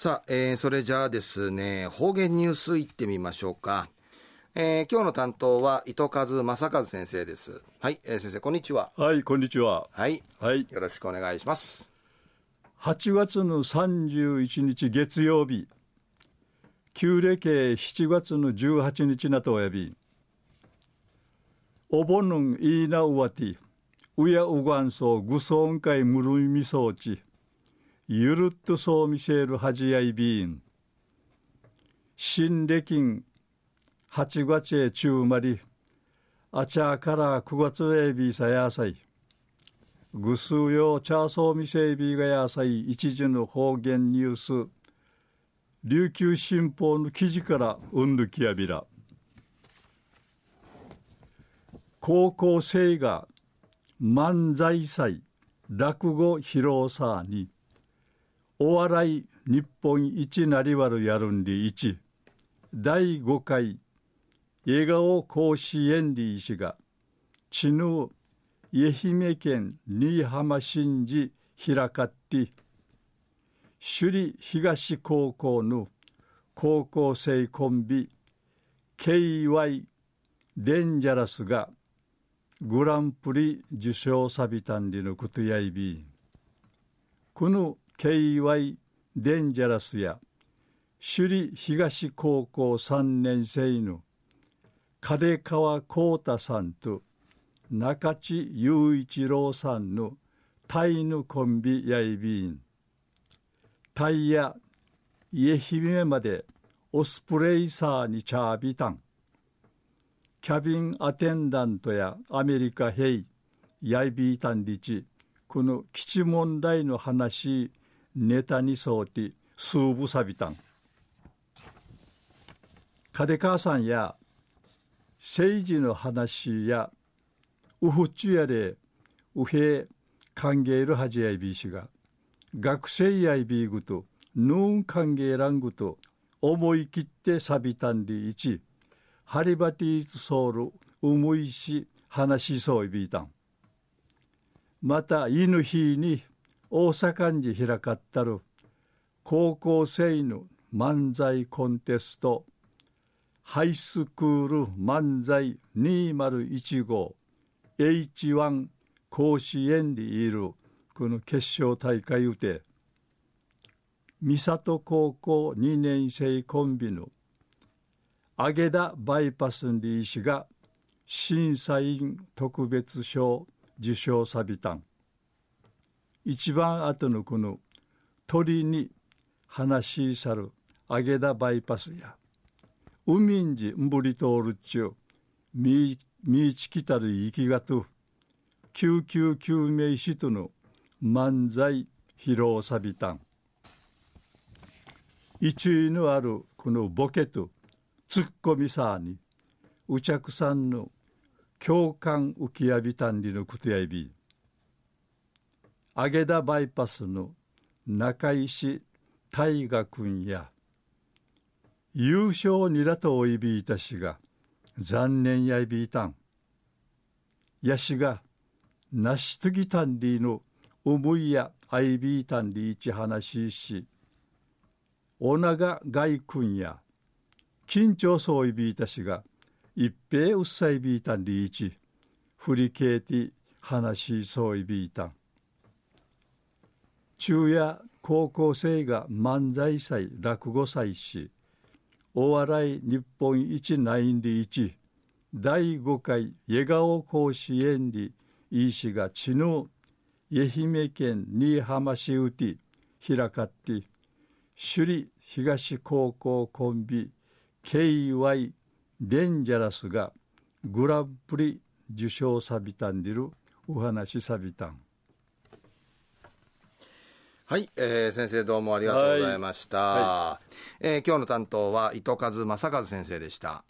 さあ、えー、それじゃあですね、方言ニュースいってみましょうか。えー、今日の担当は糸数正和先生です。はい、えー、先生こんにちは。はい、こんにちは。はい、はい、よろしくお願いします。8月の31日月曜日、旧暦7月の18日なとおやび、お盆のいいなうわて、うやうがんそうぐそんかいむるみみそうち、ゆるっとそうみせるはじやいびん。新暦8月へ中まり、あちゃから9月へびさやさい。ぐすうよチャーソーみせいびがやさい一時の方言ニュース。琉球新報の記事からうんぬきやびら。高校生が漫才祭落語披露さにお笑い日本一なりわるやるんり一第5回笑顔甲子園り医師が知ぬ愛媛県新居浜新寺開かって首里東高校の高校生コンビ KY デンジャラスがグランプリ受賞さびたんりのことやいび。この KY デンジャラスや首里東高校3年生の金川幸太さんと中地雄一郎さんのタイのコンビやいびん。タイや家姫までオスプレイサーにチャービタン。キャビンアテンダントやアメリカ兵やいびいたんりち。この基地問題の話ネタにそうて数部さびたん。金川さんや政治の話やウフチュやでウヘ歓迎るはじやいびしが学生やいびぐとヌーン歓迎らんぐと思い切ってさびたんりいちハリバティーズソウルうむいし話しそういびいたんまた犬日に大阪に開かったる高校生の漫才コンテストハイスクール漫才 2015H1 甲子園にいるこの決勝大会うて三郷高校2年生コンビの揚田バイパスリー氏が審査員特別賞受賞さびたん。一番後のこの鳥に話し去る揚げ田バイパスや海んじんぶり通るっちゅうみみちきたる生きがと救急救命士との漫才披露さびたん一位のあるこのボケとツッコミさにうちゃくさんの共感浮きやびたんりのことやいび。揚田バイパスの中石大河君や優勝にらとおいびいたしが残念やいびいたん。やしがなしとぎたんりの思いやあいびいたんりいち話しおなが外君や緊張そういびいたしが一平うっさいびいたんりいち振りけいて話しそういびいたん。中夜高校生が漫才祭落語祭しお笑い日本一ナインリ一第5回笑顔甲子園にいいしがちぬ愛媛県新居浜市うて開かって首里東高校コンビ KY デンジャラスがグランプリ受賞さびたんでるお話さびたん。はい、えー、先生どうもありがとうございました、はい。はい、えー、今日の担当は糸数正和先生でした